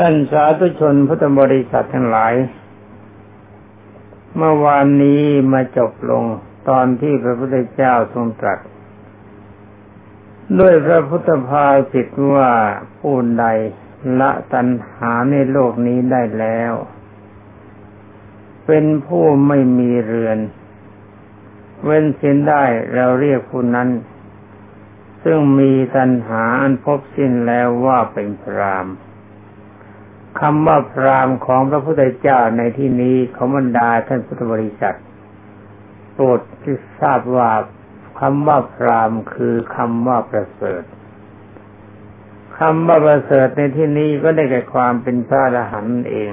ท่านสาธุชนพุทธบริษัททั้งหลาย เมื่อวานนี้มาจบลงตอนที่พระพุทธเจ้าทรงตรัส ด้วยพระพุทธภาสิทว่าผู้ใดละตัณหาในโลกนี้ได้แล้ว เป็นผู้ไม่มีเรือน เว้นสิ้นได้เราเรียกผู้นั้น ซึ่งมีตัณหาอันพบสิ้นแล้วว่าเป็นพราม คำว่าพรามของพระพุทธเจ้าในที่นี้ขอบรรดาท่านพุทธบริษัทโปรดที่ทราบว่าคำว่าพรามคือคำว่าประเสริฐคำว่าประเสริฐในที่นี้ก็ได้แก่ความเป็นพระอรหันต์เอง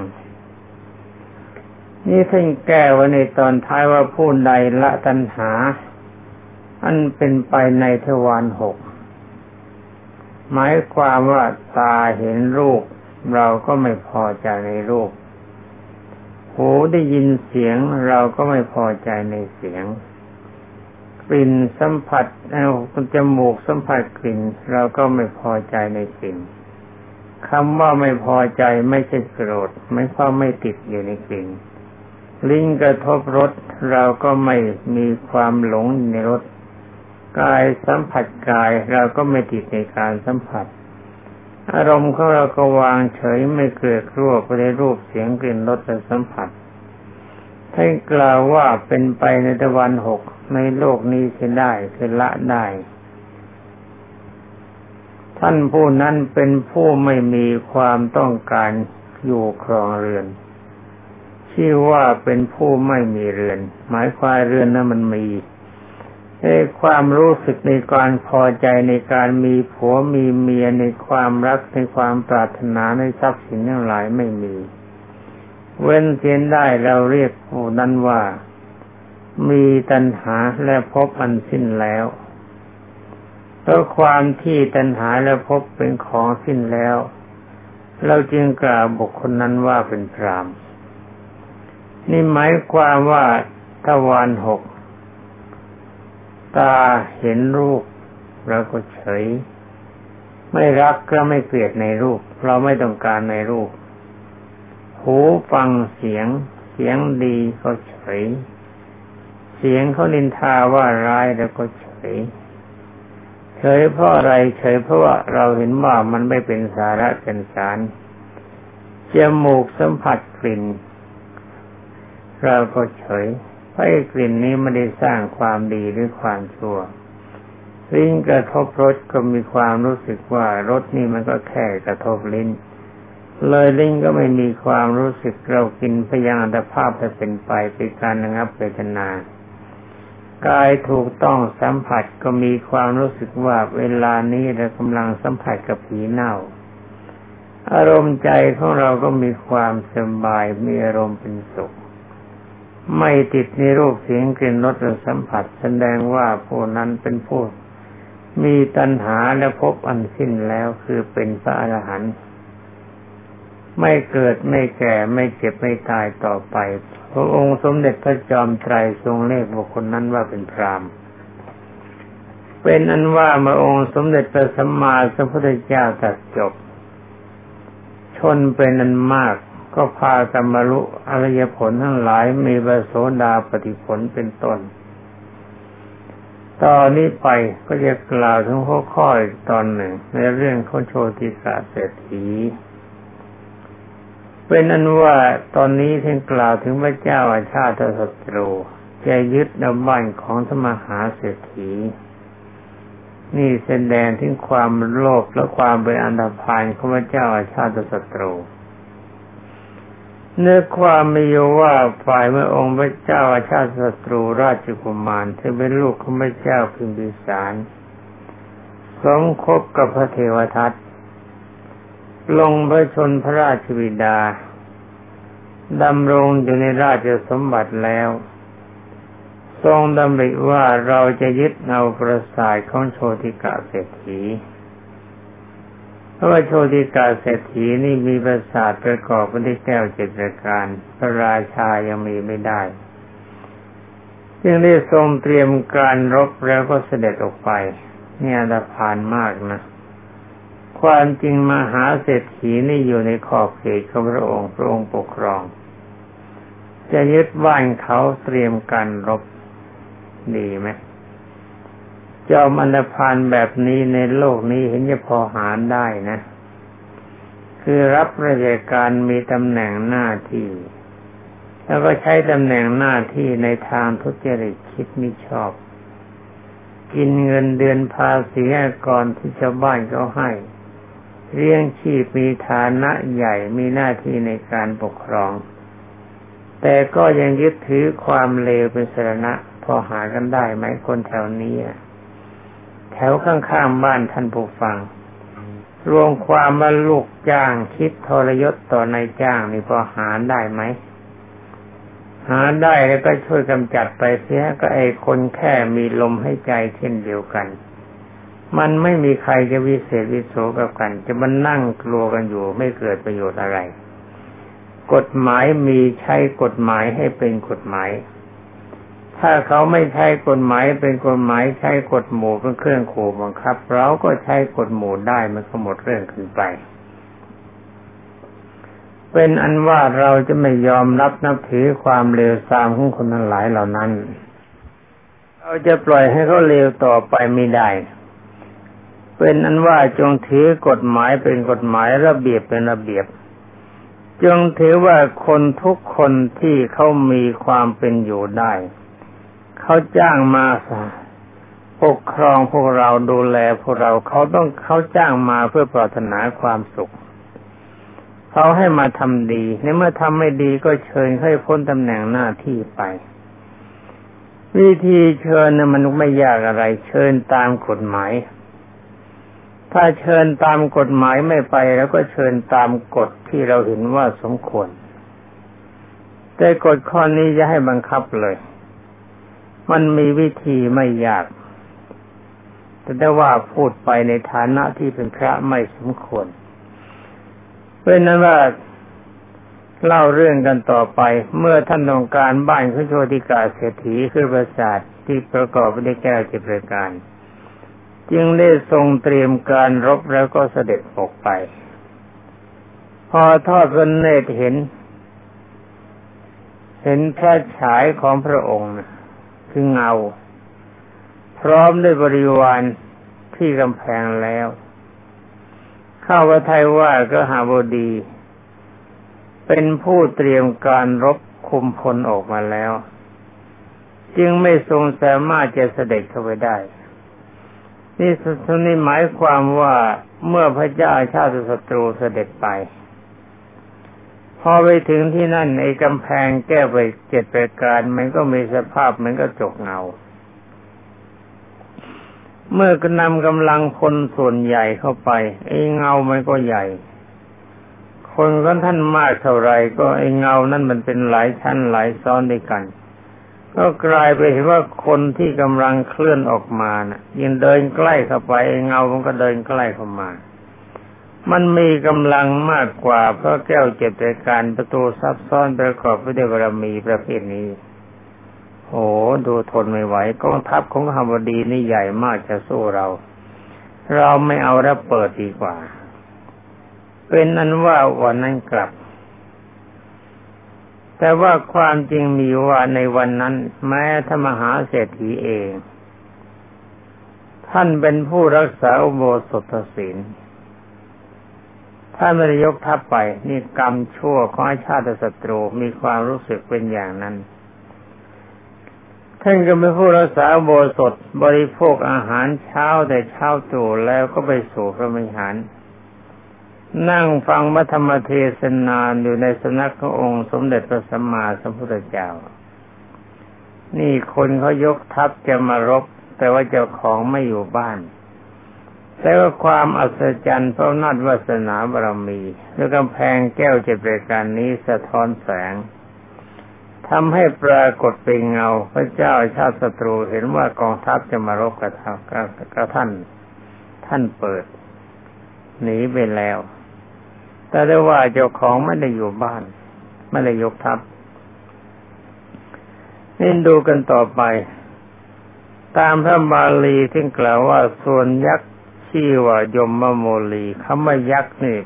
นี่ท่านแก้ไว้ในตอนท้ายว่าผู้ใดละตัณหา อันเป็นไปในทวารหกหมายความว่าตาเห็นรูป เราก็ไม่พอใจในรูป หูได้ยินเสียง เราก็ไม่พอใจในเสียง กลิ่นสัมผัสเอาจมูกสัมผัสกลิ่น เราก็ไม่พอใจในกลิ่นคำว่าไม่พอใจไม่ใช่โกรธไม่เพราะไม่ติดอยู่ในกลิ่นลิ้นกระทบรสเราก็ไม่มีความหลงในรสกายสัมผัสกายเราก็ไม่ติดในการสัมผัส อารมณ์ของเราก็วางเฉยไม่เกิดรั่วไปในรูปเสียงกลิ่นรสและสัมผัสท่านกล่าวว่าเป็นไปในตะวันหกในโลกนี้จะได้คือละได้ ท่านผู้นั้นเป็นผู้ไม่มีความต้องการอยู่ครองเรือน ชื่อว่าเป็นผู้ไม่มีเรือน หมายความเรือนนั้นมันมี ในความรู้สึกในการพอใจในการมีผัวมีเมียในความรักในความปรารถนาในทรัพย์สินทั้งหลายไม่มี เว้นเสียนได้เราเรียกผู้นั้นว่า มีตัณหาและพบอันสิ้นแล้วเพราะความที่ตัณหาและพบเป็นของสิ้นแล้ว เราจึงกล่าวบุคคลนั้นว่าเป็นพรามนี่หมายความว่าทวารหก ตาเห็นรูปเราก็เฉย ไม่รักก็ไม่เกลียดในรูป เราไม่ต้องการในรูป หูฟังเสียง เสียงดีก็เฉย เสียงเขานินทาว่าร้ายแล้วก็เฉย เฉยเพราะอะไรเฉยเพราะว่าเราเห็นว่ามันไม่เป็นสาระเป็นสารจมูกสัมผัสกลิ่นเราก็เฉย เพราะกลิ่นนี้ไม่ได้สร้างความดีหรือความชั่วลิ้นกระทบรสก็มีความรู้สึกว่ารสนี่มันก็แค่กระทบลิ้น เลยลิ้นก็ไม่มีความรู้สึกเรากินพยางอัตภาพไปเป็นไปเป็นการระงับเวทนากายถูกต้องสัมผัสก็มีความรู้สึกว่าเวลานี้เรากำลังสัมผัสกับผีเน่า อารมณ์ใจของเราก็มีความสบายมีอารมณ์เป็นสุข ไม่ติดในรูปเสียงกลิ่นรสหรือสัมผัส แสดงว่าผู้นั้นเป็นผู้มีตัณหาและพบอันสิ้นแล้วคือเป็นพระอรหันต์ไม่เกิดไม่แก่ไม่เจ็บไม่ตายต่อไป พระองค์สมเด็จพระจอมไตรทรงเรียกบุคคลนั้นว่าเป็นพรามเป็นอันว่ามาองค์สมเด็จพระสัมมาสัมพุทธเจ้าตัดจบ ชนเป็นอันมาก ก็พากรรมรุอริยผลทั้งหลายมีบโสดาปฏิผลเป็นต้น ตอนนี้ไปก็จะกล่าวถึงข้อข้อตอนหนึ่ง ในเรื่องของโชติกาเศรษฐี เป็นอันว่าตอนนี้ท่านกล่าวถึงพระเจ้าอาชาติศัตรูจะยึดนบ้านของสมหาเศรษฐี นี่แสดงถึงความโลภและความเป็นอันธพาลของพระเจ้าอาชาติศัตรู เนื้อความมีว่าฝ่ายเมื่อองค์พระเจ้าอาชาติศัตรูราชกุมารที่เป็นลูกของพระเจ้าพิมพิสารสมคบกับพระเทวทัตลงพระชนพระราชบิดาดำรงอยู่ในราชสมบัติแล้ว ทรงดำริว่าเราจะยึดเอาประสาทของโชติกาเศรษฐี พราะว่าโชติกาเศรษฐีนี่มีประสาทประกอบไปด้วยแก้วเจ็ดประการ พระราชายังมีไม่ได้ จึงได้ทรงเตรียมการรบแล้วก็เสด็จออกไป เนี่ยอันตรพานมากนะ ความจริงมหาเศรษฐีนี่อยู่ในขอบเขตของพระองค์พระองค์ปกครอง จะยึดบ้านเขาเตรียมการรบดีไหม จอมอันดพานแบบนี้ในโลกนี้เห็นจะพอหาได้นะ คือรับราชการมีตำแหน่งหน้าที่ แล้วก็ใช้ตำแหน่งหน้าที่ในทางทุจริตคิดไม่ชอบ กินเงินเดือนภาษีก่อนที่ชาวบ้านเขาให้ เลี้ยงชีพมีฐานะใหญ่มีหน้าที่ในการปกครอง แต่ก็ยังยึดถือความเลวเป็นสรณะพอหากันได้ไหมคนแถวนี้ แถวข้างๆบ้านท่านผู้ฟัง รวมความว่าลูกจ้างคิดทรยศต่อนายจ้างนี่พอหาได้ไหม หาได้แล้วก็ช่วยกำจัดไปเสียก็ไอ้คนแค่มีลมให้ใจเช่นเดียวกัน มันไม่มีใครจะวิเศษวิโสกับกัน จะมานั่งกลัวกันอยู่ไม่เกิดประโยชน์อะไร กฎหมายมีใช้กฎหมายให้เป็นกฎหมาย ถ้าเขาไม่ใช้กฎหมายเป็นกฎหมายใช้กฎหมู่เป็นเครื่องขู่บังคับ เราก็ใช้กฎหมู่ได้มันก็หมดเรื่องขึ้นไป เป็นอันว่าเราจะไม่ยอมรับนับถือความเลวทรามของคนทั้งหลายเหล่านั้น เราจะปล่อยให้เขาเลวต่อไปไม่ได้ เป็นอันว่าจงถือกฎหมายเป็นกฎหมายระเบียบเป็นระเบียบจงถือว่าคนทุกคนที่เขามีความเป็นอยู่ได้ เขาจ้างมาปกครองพวกเราดูแลพวกเราเขาต้องเขาจ้างมาเพื่อปรารถนาความสุขเขาให้มาทำดีในเมื่อทำไม่ดีก็เชิญให้พ้นตำแหน่งหน้าที่ไป วิธีเชิญนะมันไม่ยากอะไร เชิญตามกฎหมาย ถ้าเชิญตามกฎหมายไม่ไปแล้วก็เชิญตามกฎที่เราเห็นว่าสมควร แต่กฎข้อนี้จะให้บังคับเลย มันมีวิธีไม่ยาก แต่ได้ว่าพูดไปในฐานะที่เป็นพระไม่สมควรเป็นนั้นว่าเล่าเรื่องกันต่อไป เมื่อท่านต้องการบ้านขึ้นโชติกาเศรษฐีคือประสาทที่ประกอบไปด้วยแก้วจิตรการ จึงได้ทรงเตรียมการรบแล้วก็เสด็จออกไป พอทอดพระเนตรเห็น เห็นพระฉายของพระองค์ คือเงา พร้อมด้วยบริวารที่กำแพงแล้วเข้าพระทัยว่าก็หาบดี เป็นผู้เตรียมการรบคุมพลออกมาแล้ว จึงไม่ทรงสามารถจะเสด็จเข้าไปได้นี่สุนี้หมายความว่าเมื่อพระเจ้าชาติศัตรูเสด็จไป พอไปถึงที่นั่นไอ้กำแพงแก้ไปเจ็ดประการ มันก็มีสภาพมือนกระจกเงา เมื่อกนำกำลังคนส่วนใหญ่เข้าไปไอ้เงามันก็ใหญ่ คนก็ท่านมากเท่าไรก็ไอ้เงานั้นมันเป็นหลายชั้นหลายซ้อนด้วยกัน ก็กลายไปเห็นว่าคนที่กำลังเคลื่อนออกมานะ่ะ ยิ่งเดินใกล้เข้าไปเงามันก็เดินใกล้เข้ามา มันมีกำลังมากกว่าเพราะแก้วเจ็ดรายการประตูซับซ้อนประกอบไปด้วยบารมีประเภทนี้โอ้ดูทนไม่ไหวกองทัพของฮาวดีนี่ใหญ่มากจะสู้เรา เราไม่เอาแล้วเปิดดีกว่า เป็นนั้นว่าวันนั้นกลับ แต่ว่าความจริงมีว่าในวันนั้น แม้ธรรมหาเศรษฐีเอง ท่านเป็นผู้รักษาอุโบสถศีล ท่าไม่ได้ยกทัพไป นี่กรรมชั่วของชาติศัตรูมีความรู้สึกเป็นอย่างนั้นท่านก็เป็นผู้รักษาโบสถบริโภคอาหารเช้าแต่เช้าตรู่แล้วก็ไปสู่พระมิหาร นั่งฟังมัธรรมเทศนานอยู่ในสนักขององค์สมเด็จพระสัมมาสัมพุทธเจ้า นี่คนเขายกทัพจะมารบ แต่ว่าเจ้าของไม่อยู่บ้าน แต่ว่าความอัศจรรย์เพราะนัดวาสนาบารมีด้วยกำแพงแก้วเจ็ดประการนี้สะท้อนแสงทำให้ปรากฏเป็นเงา พระเจ้าชาติศัตรูเห็นว่ากองทัพจะมารบกับท่านท่านเปิด หนีไปแล้ว แต่ได้ว่าเจ้าของไม่ได้อยู่บ้าน ไม่ได้ยกทัพนี่ดูกันต่อไป ตามพระบาลีที่กล่าวว่าส่วนยักษ์ ชชื่อว่ายมมโมลีคำว่ายักษ์นี่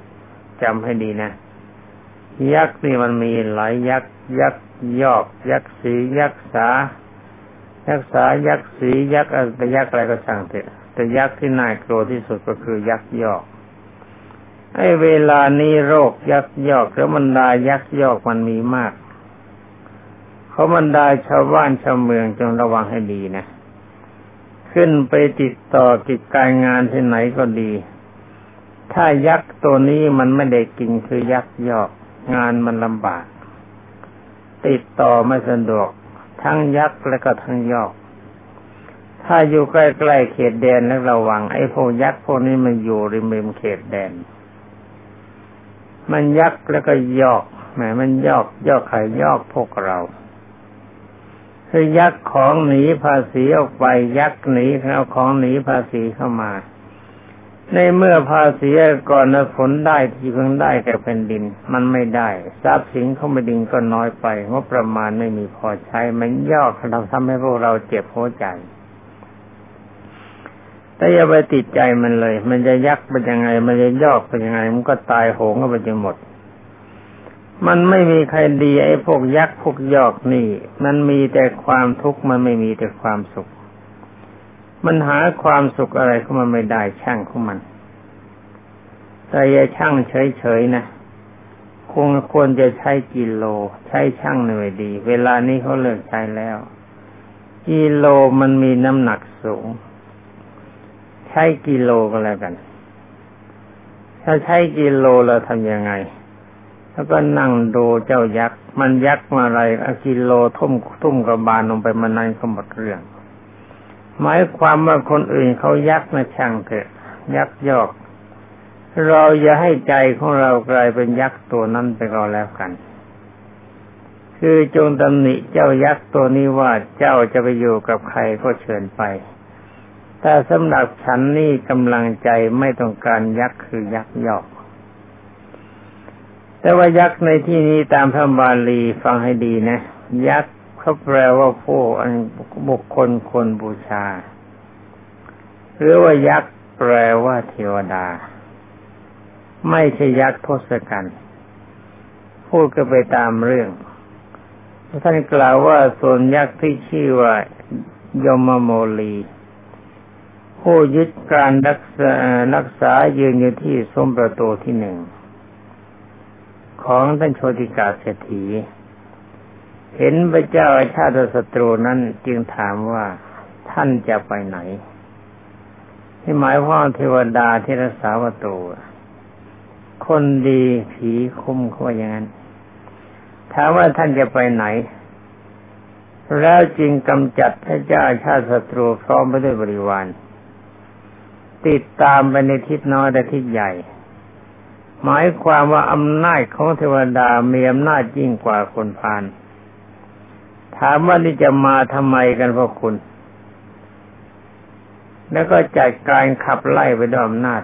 จำให้ดีนะ ยักษ์นี่มันมีหลายยักษ์ยักษ์ยอก ยักษ์สียักษ์สายักษ์สายักษ์สียักษ์อะไรยักษ์อะไรก็ช่างเถอะแต่ยักษ์ที่น่ากลัวที่สุดก็คือยักษ์ยอกไอ้เวลานี้โรคยักษ์ยอกหรือบรรดายักษ์ยอกมันมีมาก เขาบรรดาชาวบ้านชาวเมืองจงระวังให้ดีนะ ขึ้นไปติดต่อกิจการงานที่ไหนก็ดี ถ้ายักษ์ตัวนี้มันไม่ได้กินคือยักษ์ยอกงานมันลำบาก ติดต่อไม่สะดวก ทั้งยักษ์และก็ทั้งยอก ถ้าอยู่ใกล้ๆเขตแดนแล้วระวัง ไอ้พวกยักษ์พวกนี้มันอยู่ริมริมเขตแดน มันยักษ์แล้วก็ยอกแหมมันยอกยอกใครยอกพวกเรา คือยักของหนีภาษีออกไป ยักหนีเอาของหนีภาษีเข้ามา ในเมื่อภาษีก่อนผลได้ที่เพิ่งได้แก่แผ่นดิน มันไม่ได้ทรัพย์สินเข้ามาดินก็น้อยไปงบประมาณไม่มีพอใช้ มันย่อกทำทำให้พวกเราเจ็บหัวใจแต่อย่าไปติดใจมันเลย มันจะยักเป็นยังไง มันจะยอกเป็นยังไง มันก็ตายโหงก็ไปจนหมด มันไม่มีใครดีไอ้พวกยักษ์พวกยอกนี่ มันมีแต่ความทุกข์มันไม่มีแต่ความสุข มันหาความสุขอะไรเข้ามาไม่ได้ช่างของมัน แต่อย่าช่างเฉยๆนะคงควรจะใช้กิโล ใช้ช่างหน่วยดี เวลานี้เขาเลิกใช้แล้ว กิโลมันมีน้ำหนักสูง ใช้กิโลก็แล้วกัน ถ้าใช้กิโลเราทำยังไง แล้วก็นั่งดูเจ้ายักษ์มันยักษ์มาอะไรอากิโลทุ่มทุ่มกระบาลลงไปมันนั่นก็หมดเรื่องหมายความว่าคนอื่นเขายักษ์นะช่างเถอะ ยักษ์ยอก เราอย่าให้ใจของเรากลายเป็นยักษ์ตัวนั้นไปก็แล้วกัน คือจงตำหนิเจ้ายักษ์ตัวนี้ว่าเจ้าจะไปอยู่กับใครก็เชิญไปแต่สำหรับฉันนี่กำลังใจไม่ต้องการยักษ์คือยักษ์ยอก แต่ว่ายักษ์ในที่นี้ตามพระบาลีฟังให้ดีนะ ยักษ์เขาแปลว่าผู้อันบุคคลคนบูชา หรือว่ายักษ์แปลว่าเทวดา ไม่ใช่ยักษ์ทศกัณฐ์พูดก็ไปตามเรื่องท่านกล่าวว่าส่วนยักษ์ที่ชื่อว่ายมโมลี ผู้ยึดการรักษารักษายืนอยู่ที่สมประตูที่หนึ่ง ของท่านโชติกาเศรษฐี เห็นพระเจ้าอาชาติศัตรูนั้นจึงถามว่าท่านจะไปไหน ที่หมายว่าเทวดาที่รักษาประตูคนดีผีคุ้มเขาอย่างนั้นถามว่าท่านจะไปไหน แล้วจึงกำจัดพระเจ้าอาชาติศัตรูพร้อมไปด้วยบริวารติดตามไปในทิศน้อยและทิศใหญ่ หมายความว่าอำนาจของเทวดามีอำนาจยิ่งกว่าคนพาลถามว่านี่จะมาทำไมกันพวกคุณ แล้วก็จัดการขับไล่ไปด้วยอำนาจ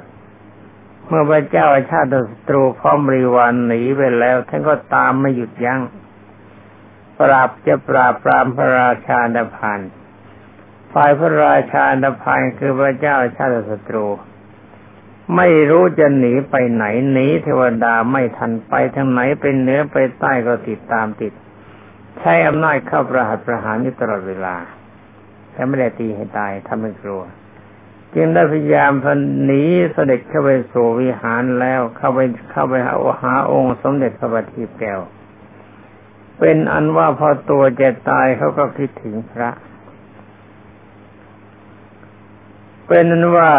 เมื่อพระเจ้าอาชาติศัตรูพร้อมบริวารหนีไปแล้วท่านก็ตามไม่หยุดยัง้ง ปราบจะปราบปรามพระราชาดพานฝ่ายพระราชาดพานคือพระเจ้าอาชาติศัตรู ไม่รู้จะหนีไปไหนหนีเทวดาไม่ทันไปทางไหนเป็นเหนือไปใต้ก็ติดตามติด ใช้อำนาจเข้าประหัตประหารอยู่ตลอดเวลา แต่ไม่ได้ตีให้ตายทำให้กลัว จึงได้พยายามพันหนีเสด็จเข้าไปสู่วิหารแล้วเข้าไปเข้าไปหาหาองค์สมเด็จพระบัณฑิตแก้วเป็นอันว่าพอตัวจะตายเขาก็คิดถึงพระ เป็นนั้นว่า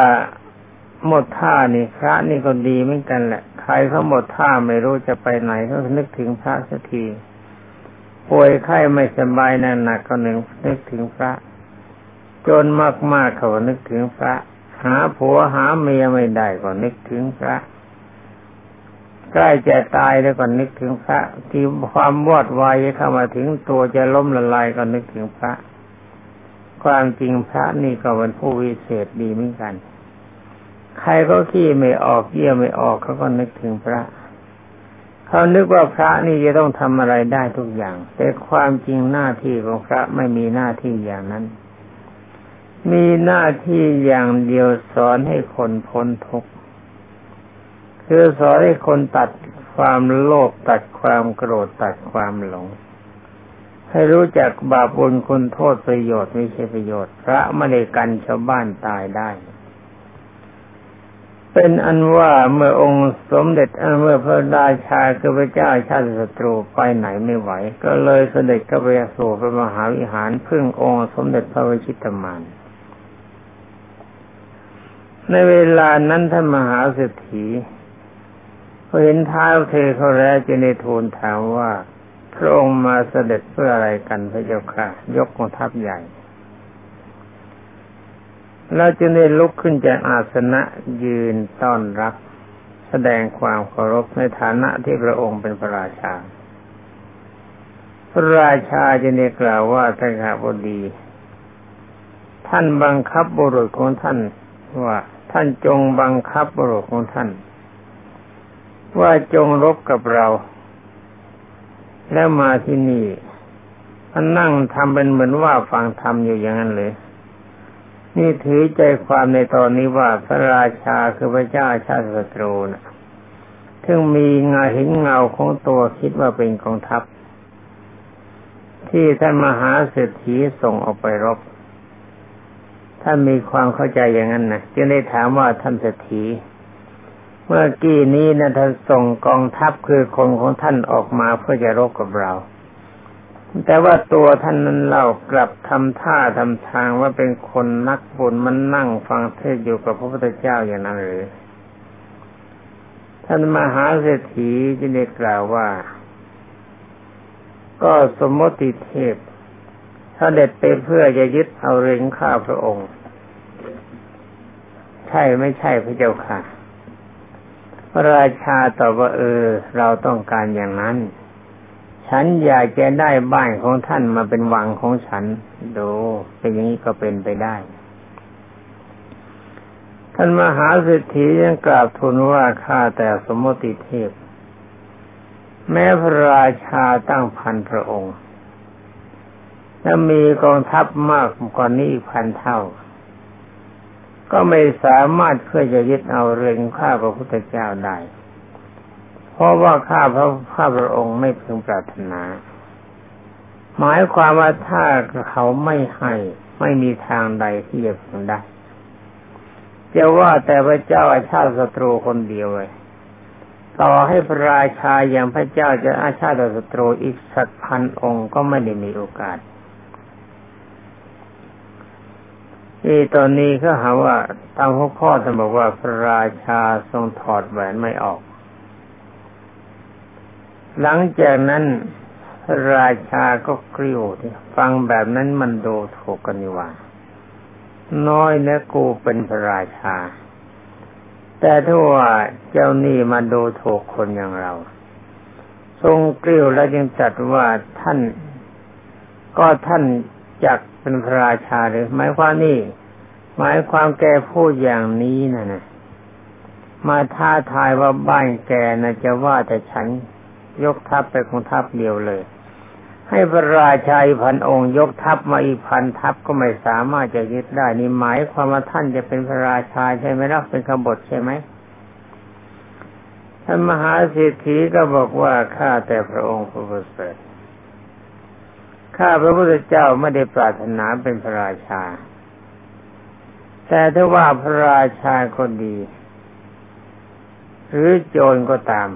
หมดท่านี่พระนี่ก็ดีเหมือนกันแหละใครเขาหมดท่าไม่รู้จะไปไหนเขานึกถึงพระสักทีป่วยไข้ไม่สบายนั่นหนักก็หนึ่งนึกถึงพระ จนมากๆเขานึกถึงพระ หาผัวหาเมียไม่ได้ก็นึกถึงพระใกล้จะตายแล้วก็นึกถึงพระ ที่ความวอดวายเข้ามาถึงตัวจะล้มละลายก็นึกถึงพระ ความจริงพระนี่ก็เป็นผู้วิเศษดีเหมือนกัน ใครก็ขี้ไม่ออกเยี่ยไม่ออกเขาก็นึกถึงพระเขานึกว่าพระนี่จะต้องทำอะไรได้ทุกอย่าง แต่ความจริงหน้าที่ของพระไม่มีหน้าที่อย่างนั้น มีหน้าที่อย่างเดียวสอนให้คนพ้นทุกข์คือสอนให้คนตัดความโลภตัดความโกรธตัดความหลง ให้รู้จักบาปบุญคุณโทษประโยชน์ไม่ใช่ประโยชน์ พระไม่ได้กันชาวบ้านตายได้ เป็นอันว่าเมื่อองค์สมเด็จเมื่อพระราชาคือพระเจ้าชาติศัตรูไปไหนไม่ไหว ก็เลยเสด็จเข้าไปสู่พระมหาวิหารพึ่งองค์สมเด็จพระวชิตมานในเวลานั้นท่านมหาเศรษฐีพอเห็นเท้าเธอเขาแล้วจึงได้ทูลถามว่าพระองค์มาเสด็จเพื่ออะไรกันพระเจ้าค่ะ ยกกองทัพใหญ่ เราจึงได้ลุกขึ้นจากอาสนะยืนต้อนรับ แสดงความเคารพในฐานะที่พระองค์เป็นพระราชา พระราชาจึงได้กล่าวว่าท่านข้าพดี ท่านบังคับบุรุษของท่านว่าท่านจงบังคับบุรุษของท่าน ว่าจงรบกับเรา แล้วมาที่นี่ท่านนั่งทำเป็นเหมือนว่าฟังธรรมอยู่อย่างนั้นเลย นี่ถือใจความในตอนนี้ว่าพระราชาคือพระเจ้าชาติศัตรูนะซึ่งมีเงาเห็นเงาของตัวคิดว่าเป็นกองทัพ ที่ท่านมหาเศรษฐีส่งออกไปรบ ท่านมีความเข้าใจอย่างนั้นนะจึงได้ถามว่าท่านเศรษฐี เมื่อกี้นี้นะท่านส่งกองทัพคือคนของท่านออกมาเพื่อจะรบกับเรา แต่ว่าตัวท่านนั้นเล่ากลับทำท่าทำทางว่าเป็นคนนักบุญมันนั่งฟังเทศอยู่กับพระพุทธเจ้าอย่างนั้นหรือท่านมหาเศรษฐีจึงได้กล่าวว่า ก็สมมติเทพถ้าเด็ดไปเพื่อจะยึดเอาเริงข้าพระองค์ ใช่ไม่ใช่พระเจ้าค่ะ พระราชาตอบว่าเออ เราต้องการอย่างนั้น ฉันอยากจะได้บ้านของท่านมาเป็นวังของฉัน ดูเป็นอย่างนี้ก็เป็นไปได้ ท่านมหาเศรษฐียังกราบทูลว่าข้าแต่สมมติเทพ แม้พระราชาตั้งพันพระองค์ถ้ามีกองทัพมากกว่านี้พันเท่า ก็ไม่สามารถเพื่อจะยึดเอาเรืองข้าพระพุทธเจ้าได้ เพราะว่าข้าพระข้าพระองค์ไม่พึงปรารถนา หมายความว่าถ้าเขาไม่ให้ไม่มีทางใดที่จะพึงได้จะว่าแต่พระเจ้าอาชาติศัตรูคนเดียวเลยต่อให้พระราชาอย่างพระเจ้าจะอาชาติศัตรูอีกสักพันองค์ก็ไม่ได้มีโอกาสที่ตอนนี้เขาหาว่าตามหัวข้อท่านบอกว่าพระราชาทรงถอดแหวนไม่ออก หลังจากนั้นระราชาก็กริ้วฟังแบบนั้นมันดูถูกกันว่า น้อยนะกูเป็นพระราชา แต่ถ้าว่าเจ้านี่มาดูถูกคนอย่างเรา ทรงกริ้วแล้วจึงจัดว่าท่าน ก็ท่านจักเป็นพระราชาหรือหมายความนี่ หมายความแกพูดอย่างนี้นะนะมาท้าทายว่าบ้านแกนะจะว่าแต่ฉัน ยกทัพไปของทัพเดียวเลย ให้พระราชาพันองค์ยกทัพมาอีกพันทัพก็ไม่สามารถจะยึดได้นี่หมายความว่าท่านจะเป็นพระราชาใช่ไหมล่ะเป็นขบฏใช่ไหมท่านมหาเศรษฐีก็บอกว่าข้าแต่พระองค์ผู้ประเสริฐข้าพระพุทธเจ้าไม่ได้ปรารถนาเป็นพระราชา แต่ถ้าว่าพระราชาคนดี หรือโจรก็ตาม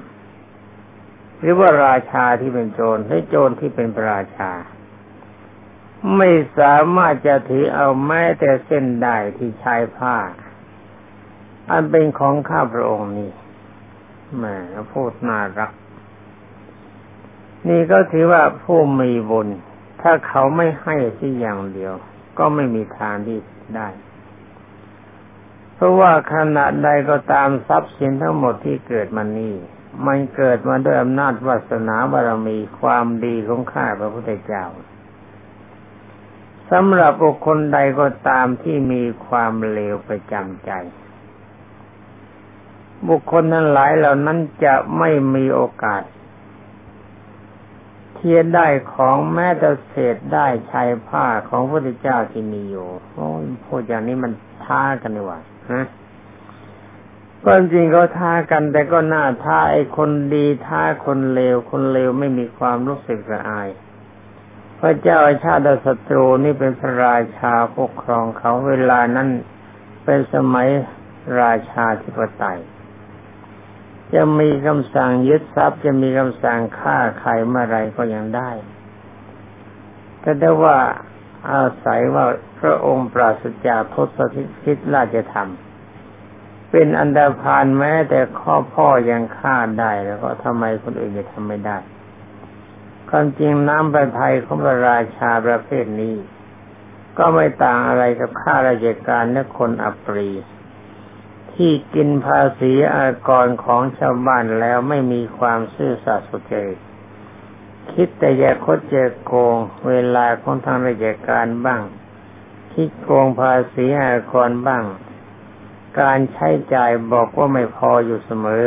หรือว่าราชาที่เป็นโจรหรือโจรที่เป็นพระราชา ไม่สามารถจะถือเอาแม้แต่เส้นได้ที่ชายผ้า อันเป็นของข้าพระองค์นี่แม่พูดน่ารัก นี่ก็ถือว่าผู้มีบุญถ้าเขาไม่ให้ที่อย่างเดียว ก็ไม่มีทางที่ได้ เพราะว่าขณะใดก็ตามทรัพย์สินทั้งหมดที่เกิดมานี่ มันเกิดมาด้วยอำนาจวาสนาบารมีความดีของข้าพระพุทธเจ้าสำหรับบุคคลใดก็ตามที่มีความเลวประจำใจ บุคคลนั้นหลายเหล่านั้นจะไม่มีโอกาส เทียนได้ของแม้แต่เศษได้ชายผ้าของพระพุทธเจ้าที่มีอยู่โอ้พูดอย่างนี้มันท้ากันดีกว่าฮะ ก็จริงเขาท้ากันแต่ก็น่าท้าไอ้คนดีท้าคนเลวคนเลวไม่มีความรู้สึกละอาย พระเจ้าชาติศัตรูนี่เป็นพระราชาปกครองเขาเวลานั้นเป็นสมัยราชาธิปไตย จะมีคำสั่งยึดทรัพย์จะมีคำสั่งฆ่าใครเมื่อไรก็ยังได้แต่ได้ว่าอาศัยว่าพระองค์ปราศจากทศพิษราชธรรม เป็นอันดาพานแม้แต่ข้อพ่อยังฆ่าได้แล้วก็ทำไมคนอื่นจะทำไม่ได้ ความจริงน้ำประทัยของพระราชาประเภทนี้ ก็ไม่ต่างอะไรกับข้าราชการและคนอัปรีที่กินภาษีอากรของชาวบ้านแล้วไม่มีความซื่อสัตย์สุจริตคิดแต่จะคดจะโกงเวลาของทางราชการบ้าง คิดโกงภาษีอากรบ้าง การใช้จ่ายบอกว่าไม่พออยู่เสมอ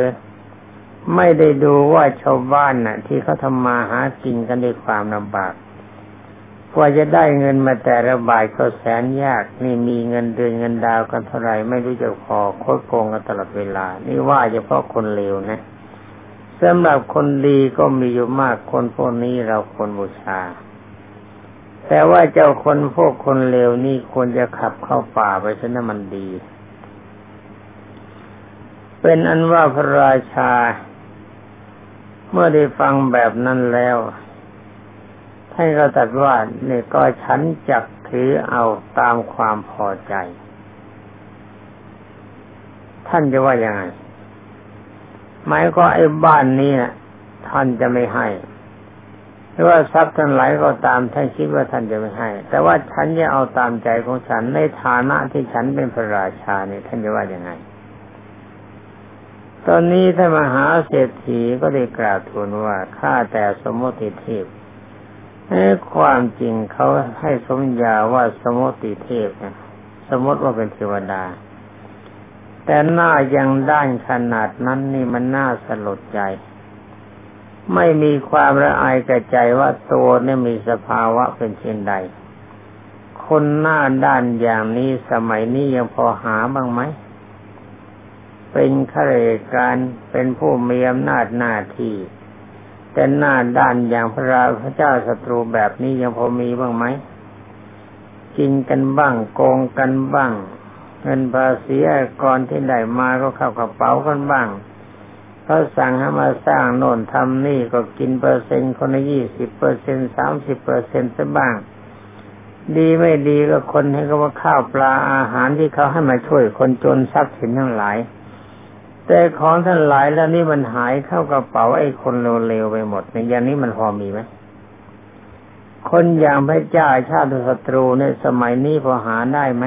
ไม่ได้ดูว่าชาวบ้านน่ะ ที่เขาทำมาหากินกันด้วยความลำบากกว่าจะได้เงินมาแต่ละบาทก็แสนยากนี่มีเงินเดือนเงินดาวกันเท่าไรไม่รู้จะพอโคตรโกงกันตลอดเวลา นี่ว่าเฉพาะคนเลวนะสำหรับคนดีก็มีอยู่มากคนพวกนี้เราควรบูชา แต่ว่าเจ้าคนพวกคนเลวนี่ควรจะขับเข้าป่าไปซะนะมันดี เป็นอันว่าพระราชา เมื่อได้ฟังแบบนั้นแล้วท่านก็ตัดว่าเนี่ยก็ฉันจักถือเอาตามความพอใจ ท่านจะว่ายังไงหมายก็ไอ้บ้านนี้นะท่านจะไม่ให้หรือว่าทรัพย์ทั้งหลายก็ตามท่านคิดว่าท่านจะไม่ให้ แต่ว่าฉันจะเอาตามใจของฉันในฐานะที่ฉันเป็นพระราชาเนี่ยท่านจะว่ายังไง ตอนนี้ท่านมหาเศรษฐีก็ได้กล่าวทูลว่าข้าแต่สมมติเทพให้ความจริงเขาให้สมญาว่าสมุติเทพนะสมมติว่าเป็นเทวดา แต่หน้ายังด้านขนาดนั้นนี่มันน่าสลดใจ ไม่มีความละอายกระใจว่าตัวนี่มีสภาวะเป็นเช่นใด คนหน้าด้านอย่างนี้สมัยนี้ยังพอหาบ้างไหม เป็นข้าราชการเป็นผู้มีอำนาจหน้าที่ แต่หน้าด้านอย่างพระราพระเจ้าศัตรูแบบนี้ยังพอมีบ้างไหมกินกันบ้างโกงกันบ้าง เงินภาษีก่อนที่ได้มาก็เข้ากระเป๋ากันบ้างเขาสั่งให้มาสร้างโน่นทำนี่ก็กินเปอร์เซ็นต์คนละยี่สิบเปอร์เซ็นสามสิบเปอร์เซ็นต์ซะบ้าง ดีไม่ดีก็คนให้เขาว่าข้าวปลาอาหารที่เขาให้มาช่วยคนจนทรัพย์สินทั้งหลาย แต่ของท่านหลายแล้วนี่มันหายเข้ากระเป๋าไอ้คนเร็วๆไปหมดในอย่างนี้มันพอมีไหมคนอย่างพระเจ้าชาติศัตรูในสมัยนี้พอหาได้ไหม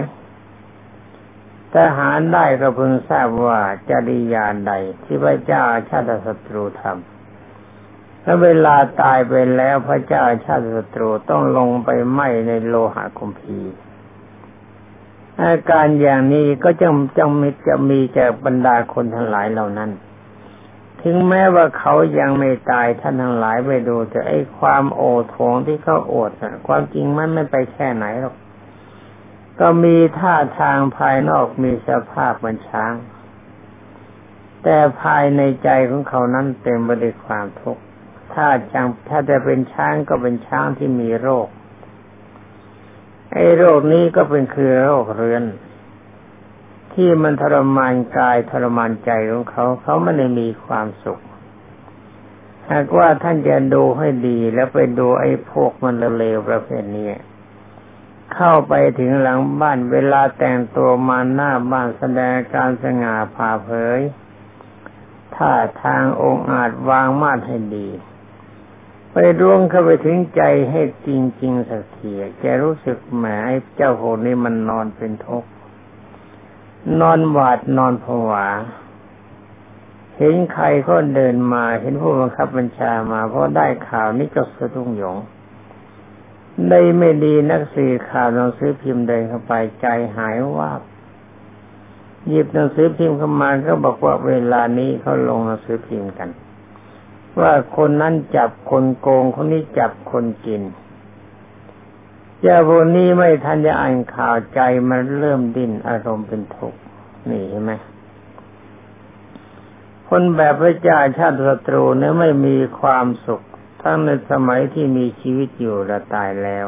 ถ้าหาได้ก็เพิ่งทราบว่าจริยาใด ที่พระเจ้าชาติศัตรูทำแล้วเวลาตายไปแล้วพระเจ้าชาติศัตรูต้องลงไปไหมในโลหะคุมพี อาการอย่างนี้ก็จะจงมีจะมีจากบรรดาคนทั้งหลายเหล่านั้น ถึงแม้ว่าเขายังไม่ตายท่านทั้งหลายไปดูแต่ไอ้ความโอดโถงที่เขาโอดนะความจริงมันไม่ไปแค่ไหนหรอก ก็มีท่าทางภายนอกมีสภาพเหมือนช้าง แต่ภายในใจของเขานั้นเต็มไปด้วยความทุกข์ ถ้าจังถ้าจะเป็นช้างก็เป็นช้างที่มีโรค ไอ้โรคนี้ก็เป็นคือโรคเรือน ที่มันทรมานกายทรมานใจของเขา เขาไม่ได้มีความสุข หากว่าท่านจะดูให้ดีแล้วไปดูไอ้พวกมันเลวประเภทนี้เข้าไปถึงหลังบ้านเวลาแต่งตัวมาหน้าบ้านแสดงการสง่าผ่าเผยท่าทางองค์อาจวางมาดให้ดี ไปดวงเข้าไปถึงใจให้จริง ๆสักทีแกรู้สึกแหมเจ้าโหนี่มันนอนเป็นทุกข์นอนหวาดนอนผวา เห็นใครก็เดินมา เห็นผู้บังคับบัญชามา เพราะได้ข่าวนี้ก็สะดุ้งหยง ได้ไม่ดีนักสื่อข่าวหนังสือพิมพ์เดินเข้าไปใจหายว่าหยิบหนังสือพิมพ์เข้ามาก็บอกว่าเวลานี้เขาลงหนังสือพิมพ์กัน ว่าคนนั้นจับคนโกงคนนี้จับคนกินเจ้าพวกนี้ไม่ทันจะอ่านข่าวใจมันเริ่มดิ้นอารมณ์เป็นทุกข์นี่เห็นไหมคนแบบพระเจ้าชาติศัตรูเนี่ยไม่มีความสุข ทั้งในสมัยที่มีชีวิตอยู่และตายแล้ว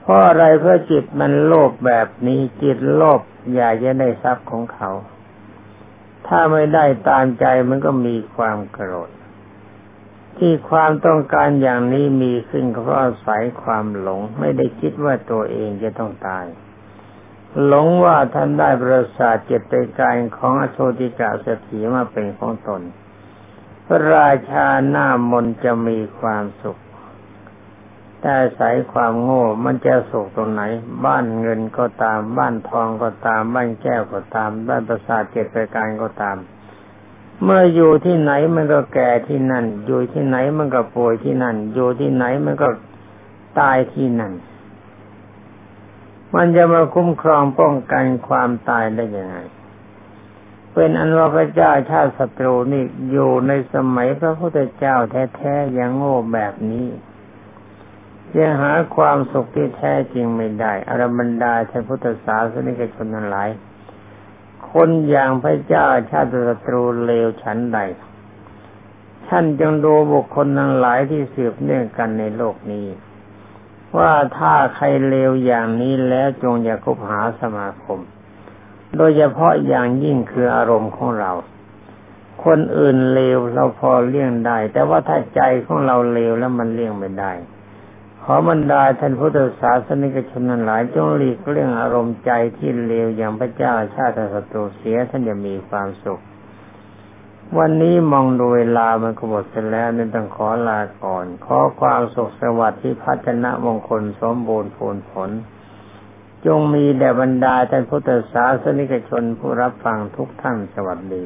เพราะอะไรเพราะจิตมันโลภแบบนี้จิตโลภอยากจะได้ทรัพย์ของเขา ถ้าไม่ได้ตามใจมันก็มีความโกรธที่ความต้องการอย่างนี้มีขึ้นก็เพราะอาศัยความหลง ไม่ได้คิดว่าตัวเองจะต้องตาย หลงว่าท่านได้ประสาทเจตใจกายของอโชติกาเสถีมาเป็นของตน พระราชาหน้ามนจะมีความสุข แต่อาศัยความโง่มันจะสุขตรงไหน บ้านเงินก็ตาม บ้านทองก็ตาม บ้านแก้วก็ตาม บ้านประสาทเจตใจกายก็ตาม เมื่ออยู่ที่ไหนมันก็แก่ที่นั่น อยู่ที่ไหนมันก็ป่วยที่นั่น อยู่ที่ไหนมันก็ตายที่นั่น มันจะมาคุ้มครองป้องกันความตายได้ยังไงเป็นอันว่าพระเจ้าชาติศัตรูนี่อยู่ในสมัยพระพุทธเจ้าแท้ๆยังโง่แบบนี้ ยังหาความสุขที่แท้จริงไม่ได้อรบรรดาท่านพุทธศาสนิกชนทั้งหลาย คนอย่างพระเจ้าชาติศัตรูเลวฉันใด ท่านจงดูบุคคลทั้งหลายที่สืบเนื่องกันในโลกนี้ ว่าถ้าใครเลวอย่างนี้แล้วจงอย่าคบหาสมาคม โดยเฉพาะอย่างยิ่งคืออารมณ์ของเรา คนอื่นเลวเราพอเลี่ยงได้ แต่ว่าถ้าใจของเราเลวแล้วมันเลี่ยงไม่ได้ ขอบรรดาท่านพุทธศาสนิกชนนั้นหลายจงหลีกเรื่องอารมณ์ใจที่เลวอย่างพระเจ้าชาติศัตรูเสียท่านจะมีความสุข วันนี้มองดูเวลามันก็หมดเสร็จแล้วนี่ต้องขอลาก่อน ขอความสุขสวัสดิ์ที่พัฒนามงคลสมบูรณ์ผลผล จงมีแด่บรรดาท่านพุทธศาสนิกชนผู้รับฟังทุกท่านสวัสดี